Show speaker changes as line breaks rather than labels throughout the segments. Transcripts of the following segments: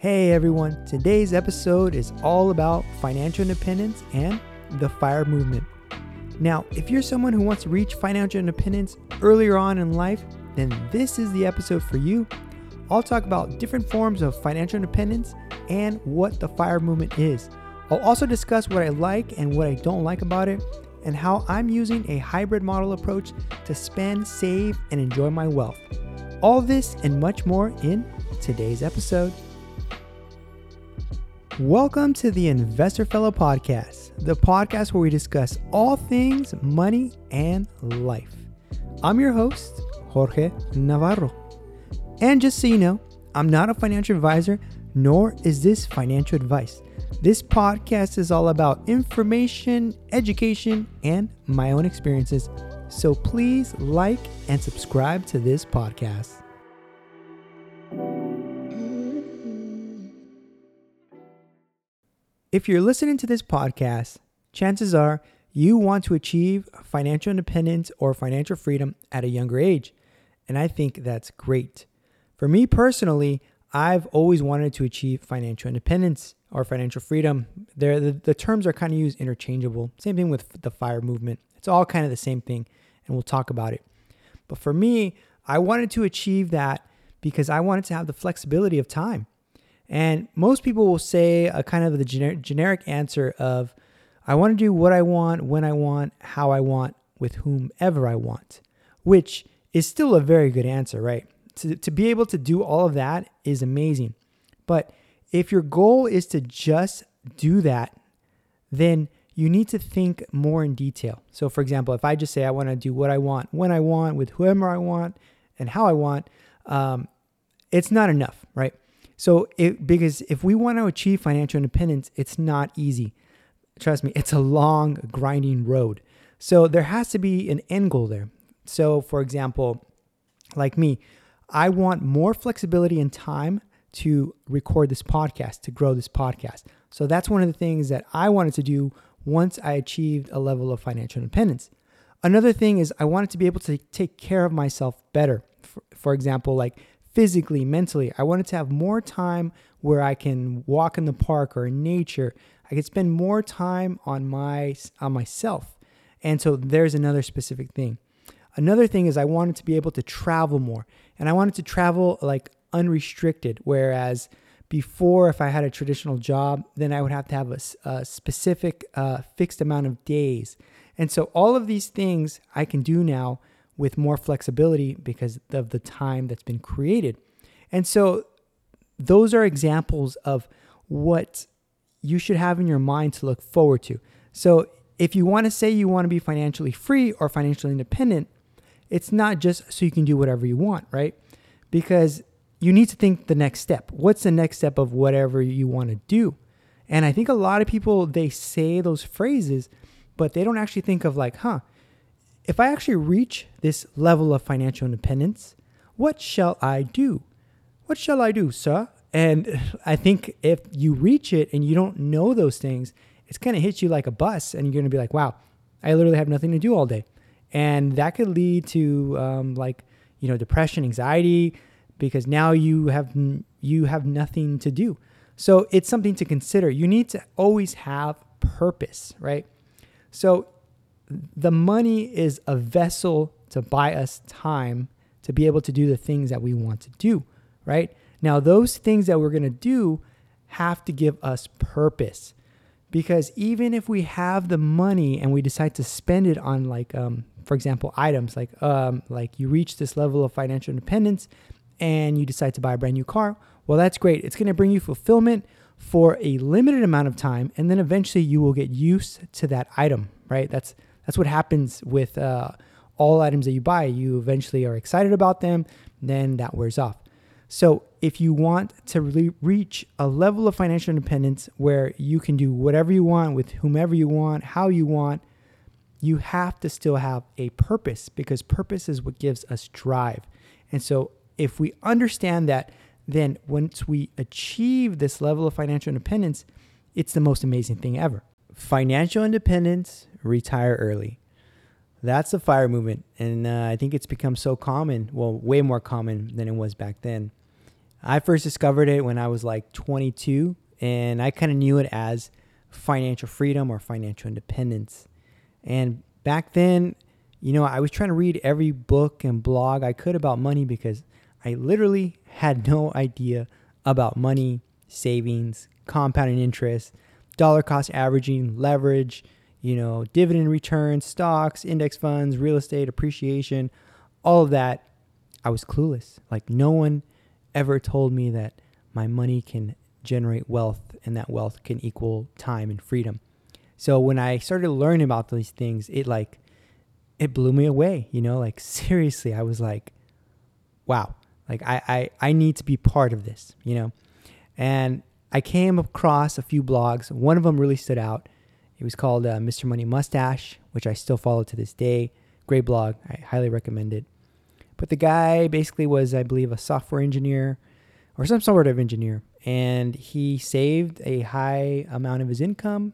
Hey everyone, today's episode is all about financial independence and the FIRE movement. Now, if you're someone who wants to reach financial independence earlier on in life, then this is the episode for you. I'll talk about different forms of financial independence and what the FIRE movement is. I'll also discuss what I like and what I don't like about it, and how I'm using a hybrid model approach to spend, save, and enjoy my wealth. All this and much more in today's episode. Welcome to the Investor Fellow Podcast, the podcast where we discuss all things money and life. I'm your host, Jorge Navarro. And just so you know, I'm not a financial advisor, nor is this financial advice. This podcast is all about information, education, and my own experiences. So please like and subscribe to this podcast. If you're listening to this podcast, chances are you want to achieve financial independence or financial freedom at a younger age. And I think that's great. For me personally, I've always wanted to achieve financial independence or financial freedom. They're, the, the terms are kind of used interchangeable. Same thing with the FIRE movement. It's all kind of the same thing, and we'll talk about it. But for me, I wanted to achieve that because I wanted to have the flexibility of time. And most people will say a kind of the gener- generic answer of, I want to do what I want, when I want, how I want, with whomever I want, which is still a very good answer, right? To, to be able to do all of that is amazing. But if your goal is to just do that, then you need to think more in detail. So, for example, if I just say I want to do what I want, when I want, with whoever I want, and how I want, um, it's not enough, right? So, it, because if we want to achieve financial independence, it's not easy. Trust me, it's a long, grinding road. So, there has to be an end goal there. So, for example, like me, I want more flexibility in time to record this podcast, to grow this podcast. So, that's one of the things that I wanted to do once I achieved a level of financial independence. Another thing is, I wanted to be able to take care of myself better. For, for example, like physically, mentally. I wanted to have more time where I can walk in the park or in nature. I could spend more time on my on myself. And so there's another specific thing. Another thing is I wanted to be able to travel more. And I wanted to travel like unrestricted whereas before if I had a traditional job, then I would have to have a, a specific uh, fixed amount of days. And so all of these things I can do now with more flexibility because of the time that's been created. And so those are examples of what you should have in your mind to look forward to. So if you want to say you want to be financially free or financially independent, it's not just so you can do whatever you want, right? Because you need to think the next step. What's the next step of whatever you want to do? And I think a lot of people they say those phrases, but they don't actually think of like, huh, if I actually reach this level of financial independence, what shall I do? What shall I do, sir? And I think if you reach it and you don't know those things, it's going to hit you like a bus and you're going to be like, wow, I literally have nothing to do all day. And that could lead to um, like, you know, depression, anxiety, because now you have you have nothing to do. So it's something to consider. You need to always have purpose, right? So the money is a vessel to buy us time to be able to do the things that we want to do, right? Now, those things that we're going to do have to give us purpose. Because even if we have the money and we decide to spend it on like um, for example items like um, like you reach this level of financial independence and you decide to buy a brand new car well that's great. It's going to bring you fulfillment for a limited amount of time and then eventually you will get used to that item right? That's that's what happens with uh, all items that you buy. You eventually are excited about them, then that wears off. So, if you want to reach a level of financial independence where you can do whatever you want with whomever you want, how you want, you have to still have a purpose because purpose is what gives us drive. And so, if we understand that, then once we achieve this level of financial independence, it's the most amazing thing ever. Financial independence retire early. That's the fire movement. And uh, I think it's become so common, well, way more common than it was back then. I first discovered it when I was like 22, and I kind of knew it as financial freedom or financial independence. And back then, you know, I was trying to read every book and blog I could about money because I literally had no idea about money, savings, compounding interest, dollar cost averaging, leverage, you know, dividend returns, stocks, index funds, real estate, appreciation, all of that. I was clueless. Like no one ever told me that my money can generate wealth and that wealth can equal time and freedom. So when I started learning about these things, it like it blew me away, you know, like seriously, I was like, wow, like I, I, I need to be part of this, you know? And I came across a few blogs. One of them really stood out. It was called uh, Mr. Money Mustache, which I still follow to this day. Great blog. I highly recommend it. But the guy basically was, I believe, a software engineer or some sort of engineer. And he saved a high amount of his income,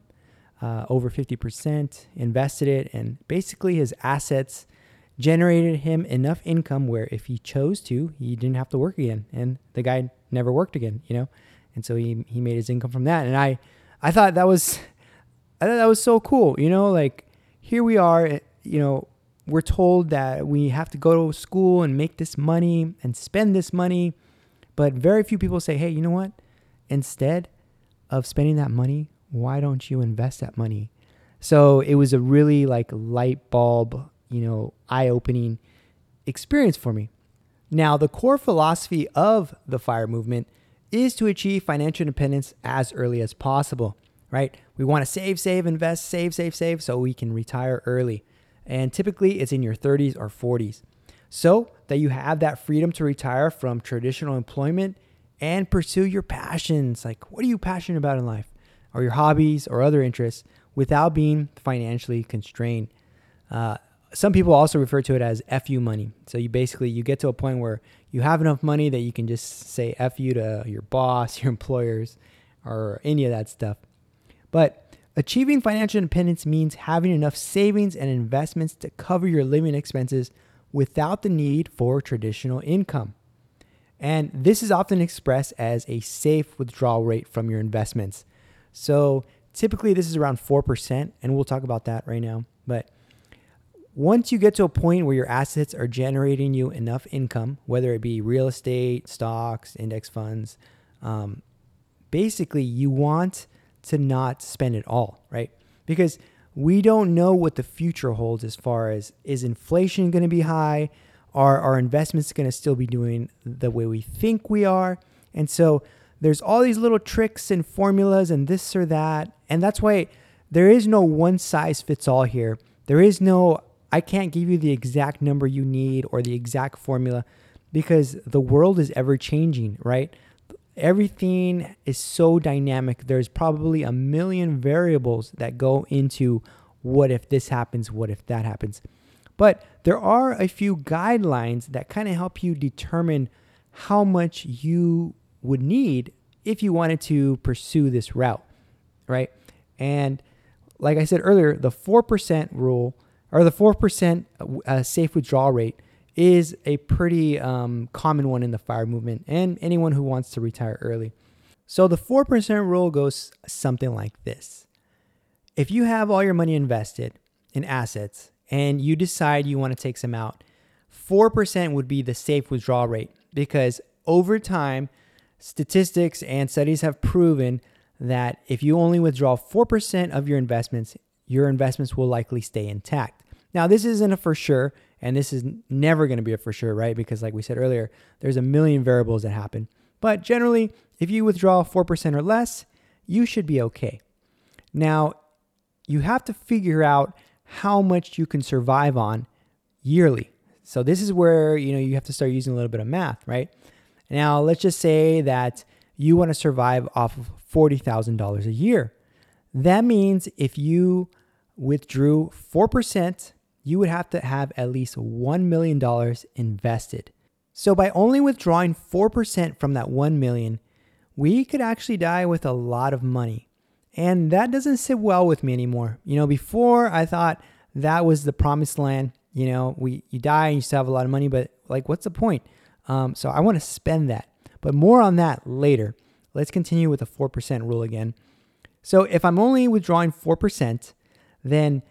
uh, over 50%, invested it, and basically his assets generated him enough income where if he chose to, he didn't have to work again. And the guy never worked again, you know? And so he, he made his income from that. And I, I thought that was, I thought that was so cool, you know, like here we are, eh, you know, we're told that we have to go to school and make this money and spend this money. But very few people say, hey, you know what? Instead of spending that money, why don't you invest that money? So it was a really like light bulb you know, eye opening experience for me. Now, the core philosophy of the FIRE movement is to achieve financial independence as early as possible, right? We want to save, save, invest, save, save, save so we can retire early. And typically it's in your 30s or 40s. So that you have that freedom to retire from traditional employment and pursue your passions. Like, what are you passionate about in life? Or your hobbies or other interests without being financially constrained. Uh, some people also refer to it as fu money so you basically you get to a point where you have enough money that you can just say fu to your boss your employers or any of that stuff but achieving financial independence means having enough savings and investments to cover your living expenses without the need for traditional income. And this is often expressed as a safe withdrawal rate from your investments. So typically this is around 4% and we'll talk about that right now. But once you get to a point where your assets are generating you enough income, whether it be real estate, stocks, index funds, um, basically you want to not spend it all, right? Because we don't know what the future holds as far as is inflation going to be high? Are our investments going to still be doing the way we think we are? And so there's all these little tricks and formulas and this or that. And that's why there is no one size fits all here. There is no I can't give you the exact number you need or the exact formula because the world is ever changing, right? Everything is so dynamic. There's probably a million variables that go into what if this happens, what if that happens. But there are a few guidelines that kind of help you determine how much you would need if you wanted to pursue this route, right? And like I said earlier, the 4% rule or the 4% uh, safe withdrawal rate is a pretty um, common one in the fire movement and anyone who wants to retire early. So the 4% rule goes something like this. If you have all your money invested in assets and you decide you want to take some out, 4% would be the safe withdrawal rate because over time, statistics and studies have proven that if you only withdraw 4% of your investments, your investments will likely stay intact. Now, this isn't a for sure, and this is never going to be a for sure, right? Because, like we said earlier, there's a million variables that happen. But generally, if you withdraw 4% or less, you should be okay. Now, you have to figure out how much you can survive on yearly. So this is where, you know, you have to start using a little bit of math, right? Now, let's just say that you want to survive off of $40,000 a year. That means if you withdrew 4% you would have to have at least $1 million invested. So by only withdrawing 4% from that 1 million, we could actually die with a lot of money. And that doesn't sit well with me anymore. You know, before I thought that was the promised land. You know, we you die and you still have a lot of money, but like, what's the point? Um, so I want to spend that. but more on that later. Let's continue with the 4% rule again. So if I'm only withdrawing 4%, then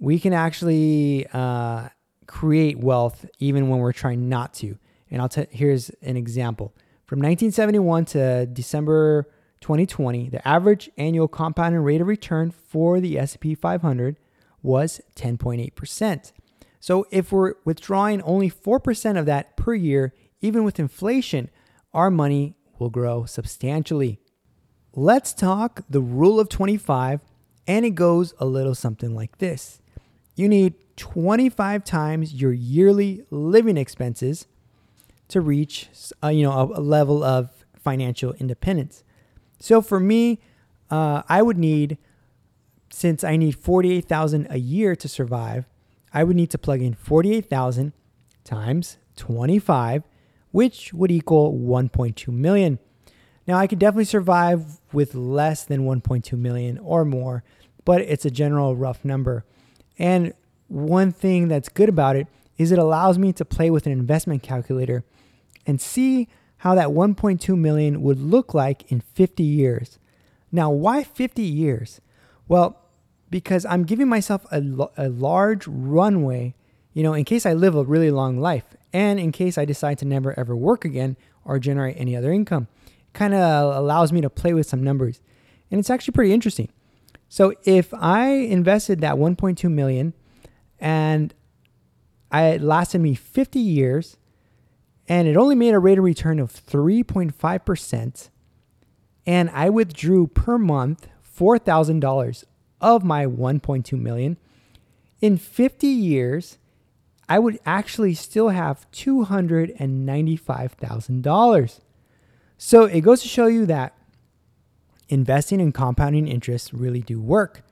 we can actually uh, create wealth even when we're trying not to. And I'll tell here's an example. From 1971 to December 2020, the average annual compounded rate of return for the S&P 500 was 10.8%. So if we're withdrawing only 4% of that per year, even with inflation, our money will grow substantially. Let's talk the rule of 25, and it goes a little something like this. You need 25 times your yearly living expenses to reach uh, you know a, a, level of financial independence. So for me, uh, I would need since I need 48,000 a year to survive, I would need to plug in 48,000 times 25, which would equal 1.2 million. Now, I could definitely survive with less than 1.2 million or more, but it's a general rough number. And one thing that's good about it is it allows me to play with an investment calculator and see how that 1.2 million would look like in 50 years. Now, why 50 years? Well, because I'm giving myself a, a large runway, you know, in case I live a really long life and in case I decide to never ever work again or generate any other income. Kind of allows me to play with some numbers. And it's actually pretty interesting. So if I invested that 1.2 million and I, it lasted me 50 years and it only made a rate of return of 3.5%, and I withdrew per month $4,000 of my 1.2 million, in 50 years, I would actually still have $295,000. So it goes to show you that investing and compounding interest really do work.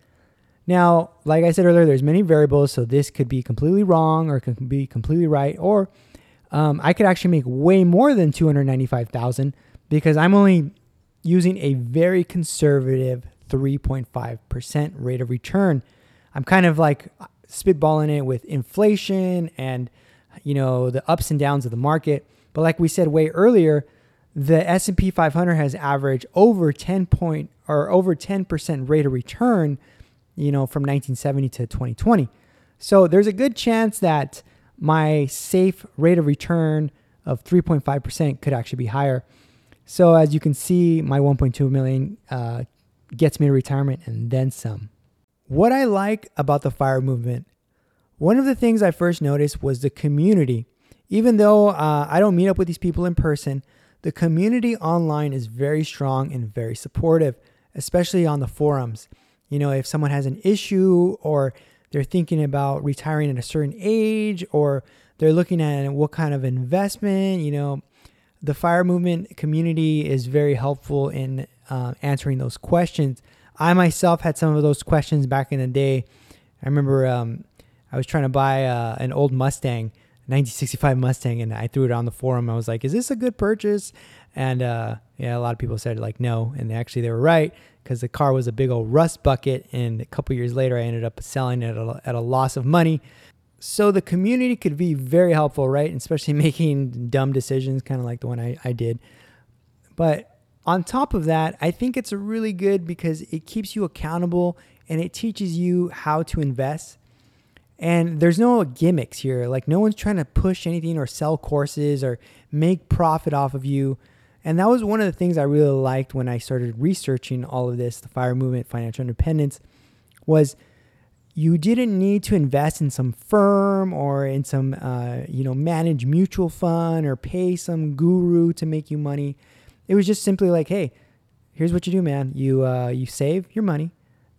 Now, like I said earlier, there's many variables, so this could be completely wrong or could be completely right, or um, I could actually make way more than 295,000 because I'm only using a very conservative 3.5% rate of return. I'm kind of like spitballing it with inflation and you know the ups and downs of the market. But like we said way earlier, the S&P 500 has averaged over 10 point or over 10% rate of return, you know, from 1970 to 2020. So there's a good chance that my safe rate of return of 3.5% could actually be higher. So as you can see, my 1.2 million uh, gets me to retirement and then some. What I like about the fire movement, one of the things I first noticed was the community. Even though uh, I don't meet up with these people in person, the community online is very strong and very supportive, especially on the forums. You know, if someone has an issue or they're thinking about retiring at a certain age or they're looking at what kind of investment, you know, the fire movement community is very helpful in uh, answering those questions. I myself had some of those questions back in the day. I remember um, I was trying to buy uh, an old Mustang, 1965 Mustang, and I threw it on the forum. I was like, "Is this a good purchase?" And uh, yeah, a lot of people said like no, and actually they were right because the car was a big old rust bucket. And a couple years later, I ended up selling it at a, at a loss of money. So the community could be very helpful, right? Especially making dumb decisions, kind of like the one I, I did. But on top of that, I think it's really good because it keeps you accountable and it teaches you how to invest. And there's no gimmicks here. Like, no one's trying to push anything or sell courses or make profit off of you. And that was one of the things I really liked when I started researching all of this, the fire movement, financial independence, was you didn't need to invest in some firm or in some, uh, you know, managed mutual fund or pay some guru to make you money. It was just simply like, hey, here's what you do, man. You uh, you save your money,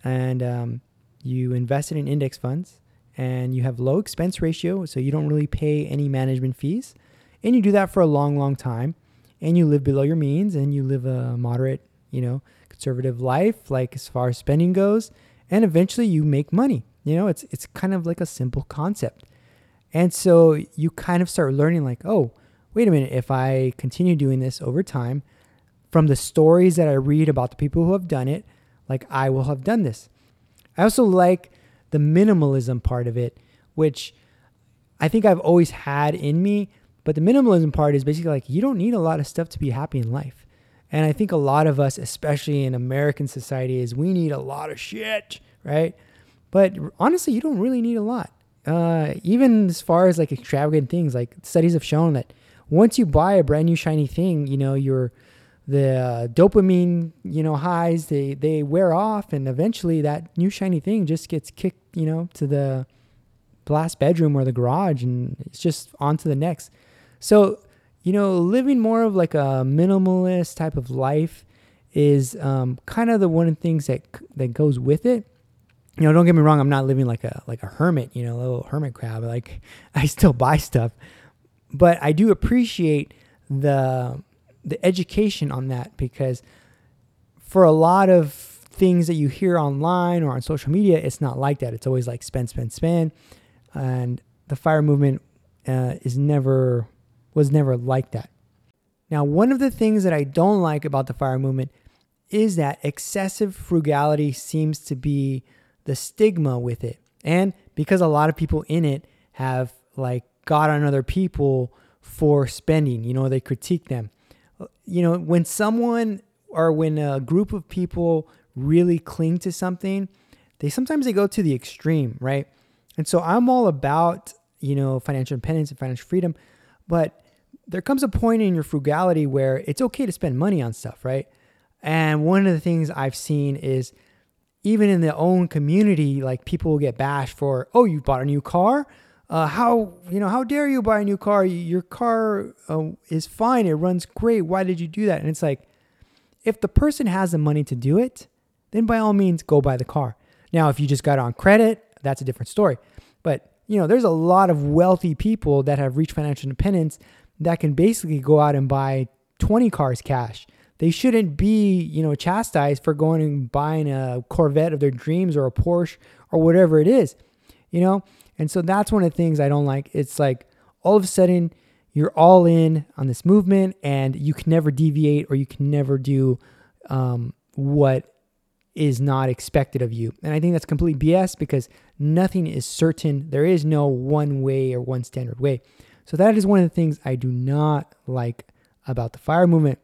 and um, you invest it in index funds, and you have low expense ratio, so you don't really pay any management fees, and you do that for a long, long time, and you live below your means, and you live a moderate, you know, conservative life, like as far as spending goes, and eventually you make money. You know, it's it's kind of like a simple concept. And so you kind of start learning like, oh, wait a minute, if I continue doing this over time, from the stories that I read about the people who have done it, like I will have done this. I also like the minimalism part of it, which I think I've always had in me, But the minimalism part is basically like you don't need a lot of stuff to be happy in life. And I think a lot of us, especially in American society, is we need a lot of shit, right? But honestly, you don't really need a lot. Uh, even as far as like extravagant things, like studies have shown that once you buy a brand new shiny thing, you know your the uh, dopamine, you know, highs they they wear off, and eventually that new shiny thing just gets kicked, you know, to the last bedroom or the garage, and it's just on to the next. So you know, living more of like a minimalist type of life is um, kind of the one of the things that that goes with it. You know, don't get me wrong. I'm not living like a like a hermit. You know, a little hermit crab. Like I still buy stuff, but I do appreciate the the education on that because for a lot of things that you hear online or on social media, it's not like that. It's always like spend, spend, spend, and the fire movement uh, is never was never like that. Now, one of the things that I don't like about the fire movement is that excessive frugality seems to be the stigma with it. And because a lot of people in it have like got on other people for spending, you know, they critique them. You know, when someone or when a group of people really cling to something, they sometimes they go to the extreme, right? And so I'm all about, you know, financial independence and financial freedom, but there comes a point in your frugality where it's okay to spend money on stuff, right? And one of the things I've seen is even in the own community, like people will get bashed for, oh, you bought a new car. Uh, how you know how dare you buy a new car? Your car uh, is fine. It runs great. Why did you do that? And it's like, if the person has the money to do it, then by all means go buy the car. Now, if you just got on credit, that's a different story. But you know, there's a lot of wealthy people that have reached financial independence that can basically go out and buy 20 cars cash. They shouldn't be, you know, chastised for going and buying a Corvette of their dreams or a Porsche or whatever it is, you know? And so that's one of the things I don't like. It's like all of a sudden you're all in on this movement and you can never deviate or you can never do um, what is not expected of you. And I think that's complete BS because nothing is certain. There is no one way or one standard way. So that is one of the things I do not like about the fire movement.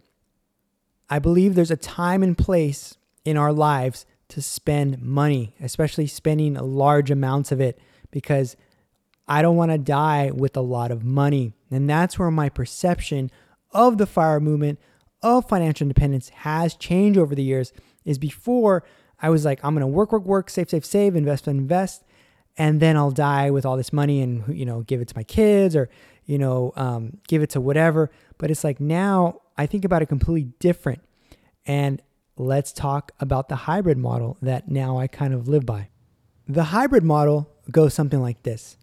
I believe there's a time and place in our lives to spend money, especially spending large amounts of it, because I don't want to die with a lot of money. And that's where my perception of the fire movement, of financial independence has changed over the years. Is before I was like, I'm going to work, work, work, save, save, save, invest, invest, and then I'll die with all this money and, you know, give it to my kids or, you know, um, give it to whatever. But it's like now I think about it completely different. And let's talk about the hybrid model that now I kind of live by. The hybrid model goes something like this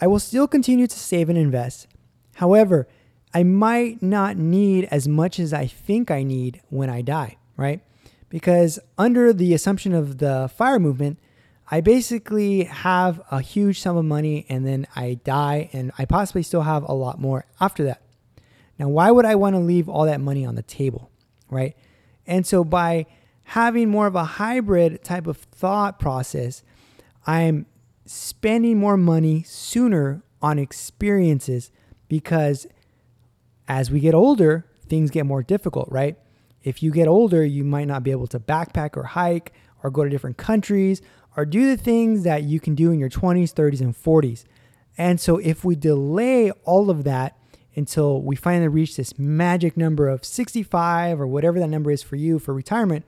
I will still continue to save and invest. However, I might not need as much as I think I need when I die, right? Because under the assumption of the fire movement, I basically have a huge sum of money and then I die and I possibly still have a lot more after that. Now, why would I want to leave all that money on the table, right? And so by having more of a hybrid type of thought process, I'm spending more money sooner on experiences because as we get older, things get more difficult, right? If you get older, you might not be able to backpack or hike or go to different countries or do the things that you can do in your 20s, 30s, and 40s. And so if we delay all of that until we finally reach this magic number of 65 or whatever that number is for you for retirement,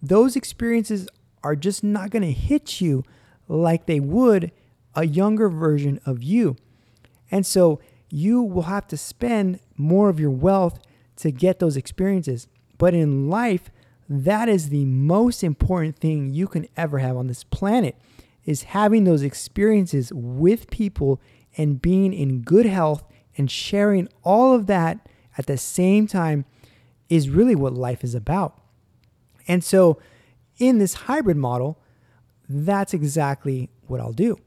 those experiences are just not going to hit you like they would a younger version of you. And so you will have to spend more of your wealth to get those experiences. But in life, that is the most important thing you can ever have on this planet is having those experiences with people and being in good health and sharing all of that at the same time is really what life is about. And so in this hybrid model, that's exactly what I'll do.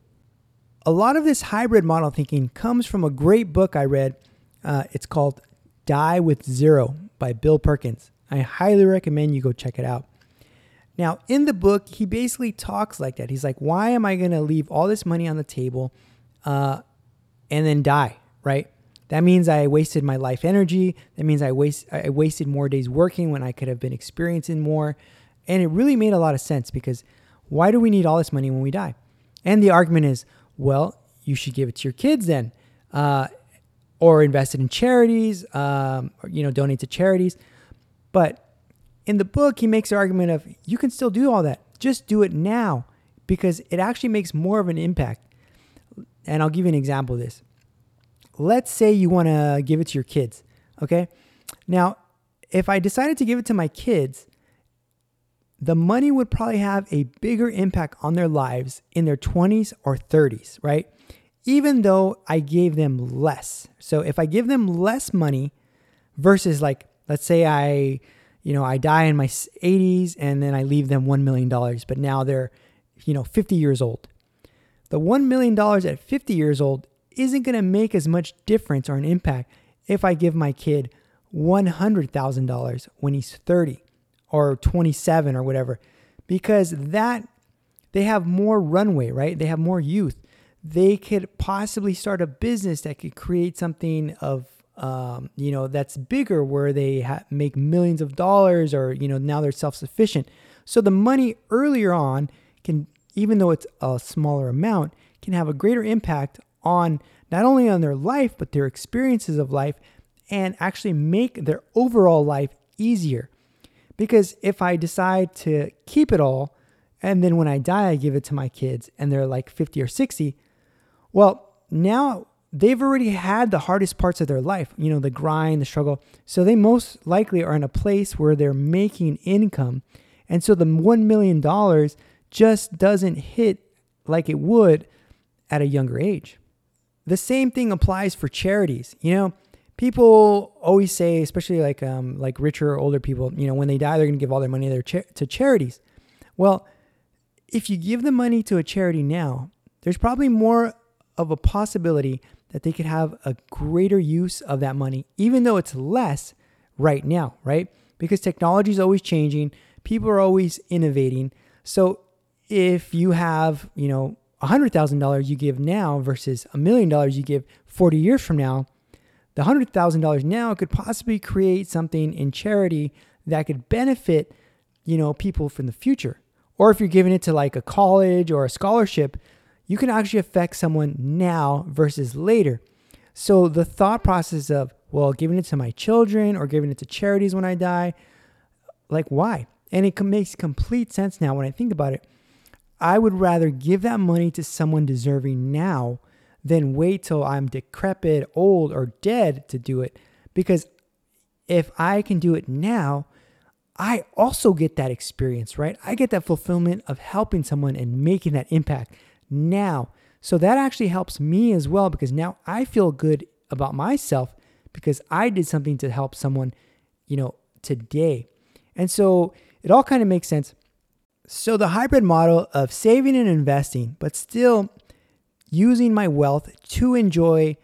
A lot of this hybrid model thinking comes from a great book I read. Uh, it's called Die with Zero by Bill Perkins. I highly recommend you go check it out. Now, in the book, he basically talks like that. He's like, why am I going to leave all this money on the table uh, and then die, right? That means I wasted my life energy. That means I waste I wasted more days working when I could have been experiencing more. And it really made a lot of sense because why do we need all this money when we die? And the argument is, well, you should give it to your kids then, uh, or invest it in charities, um, or, you know, donate to charities. But in the book, he makes the argument of you can still do all that. Just do it now because it actually makes more of an impact. And I'll give you an example of this. Let's say you want to give it to your kids. Okay. Now, if I decided to give it to my kids, the money would probably have a bigger impact on their lives in their 20s or 30s, right? Even though I gave them less. So if I give them less money versus like, let's say I, you know, I die in my 80s and then I leave them $1 million, but now they're, you know, 50 years old. The $1 million at 50 years old isn't going to make as much difference or an impact if I give my kid $100,000 when he's 30 or 27 or whatever because that they have more runway, right? They have more youth. They could possibly start a business that could create something of um, you know that's bigger where they ha- make millions of dollars or you know now they're self-sufficient. So the money earlier on can even though it's a smaller amount can have a greater impact on not only on their life but their experiences of life and actually make their overall life easier. Because if I decide to keep it all, and then when I die, I give it to my kids and they're like 50 or 60, well, now they've already had the hardest parts of their life, you know, the grind, the struggle. So they most likely are in a place where they're making income. And so the $1 million just doesn't hit like it would at a younger age. The same thing applies for charities. You know, people always say, especially like um, like richer or older people, you know, when they die, they're going to give all their money their to charities. Well, if you give the money to a charity now, there's probably more of a possibility that they could have a greater use of that money, even though it's less right now, right? Because technology is always changing, people are always innovating. So if you have, you know, $100,000 you give now versus a million dollars you give 40 years from now, the $100,000 now could possibly create something in charity that could benefit, you know, people from the future. Or if you're giving it to like a college or a scholarship, you can actually affect someone now versus later. So the thought process of, well, giving it to my children or giving it to charities when I die, like why? And it makes complete sense now when I think about it. I would rather give that money to someone deserving now than wait till I'm decrepit, old, or dead to do it. Because if I can do it now, I also get that experience, right? I get that fulfillment of helping someone and making that impact now. So that actually helps me as well because now I feel good about myself because I did something to help someone, you know, today. And so it all kind of makes sense. So the hybrid model of saving and investing, but still using my wealth to enjoy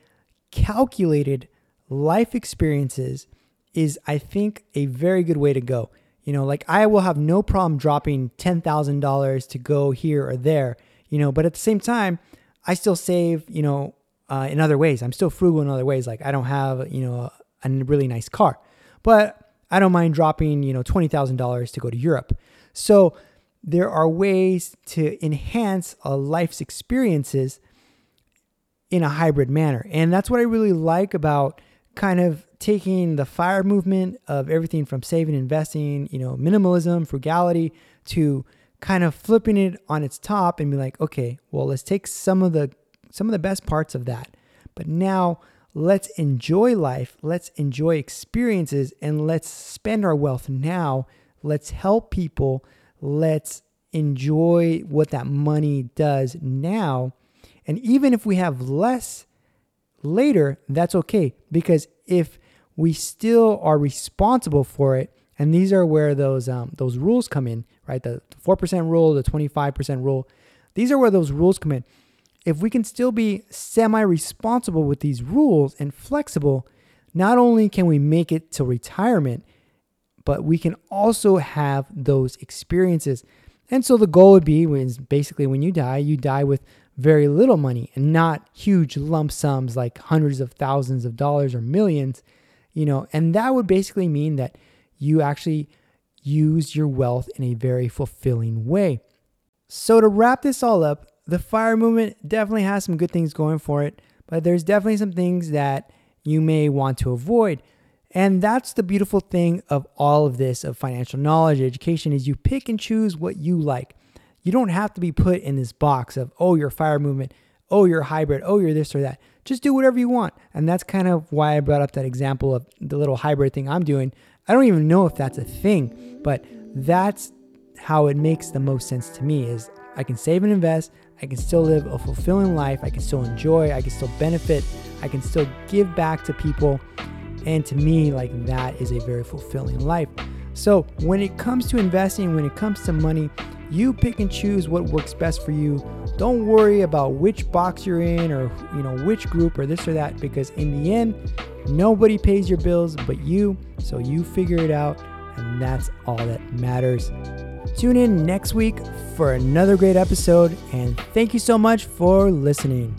calculated life experiences is, I think, a very good way to go. You know, like I will have no problem dropping $10,000 to go here or there, you know, but at the same time, I still save, you know, uh, in other ways. I'm still frugal in other ways. Like I don't have, you know, a, a really nice car, but I don't mind dropping, you know, $20,000 to go to Europe. So there are ways to enhance a life's experiences in a hybrid manner. And that's what I really like about kind of taking the fire movement of everything from saving, investing, you know, minimalism, frugality to kind of flipping it on its top and be like, okay, well, let's take some of the some of the best parts of that. But now let's enjoy life, let's enjoy experiences and let's spend our wealth now. Let's help people. Let's enjoy what that money does now and even if we have less later, that's okay because if we still are responsible for it, and these are where those um, those rules come in, right? The four percent rule, the twenty five percent rule. These are where those rules come in. If we can still be semi responsible with these rules and flexible, not only can we make it to retirement, but we can also have those experiences. And so the goal would be when basically when you die, you die with very little money and not huge lump sums like hundreds of thousands of dollars or millions, you know, and that would basically mean that you actually use your wealth in a very fulfilling way. So, to wrap this all up, the fire movement definitely has some good things going for it, but there's definitely some things that you may want to avoid. And that's the beautiful thing of all of this of financial knowledge education is you pick and choose what you like. You don't have to be put in this box of, oh, you're fire movement, oh, you're hybrid, oh, you're this or that. Just do whatever you want. And that's kind of why I brought up that example of the little hybrid thing I'm doing. I don't even know if that's a thing, but that's how it makes the most sense to me is I can save and invest, I can still live a fulfilling life, I can still enjoy, I can still benefit, I can still give back to people. And to me, like that is a very fulfilling life. So when it comes to investing, when it comes to money, you pick and choose what works best for you. Don't worry about which box you're in or you know which group or this or that because in the end, nobody pays your bills but you. So you figure it out and that's all that matters. Tune in next week for another great episode and thank you so much for listening.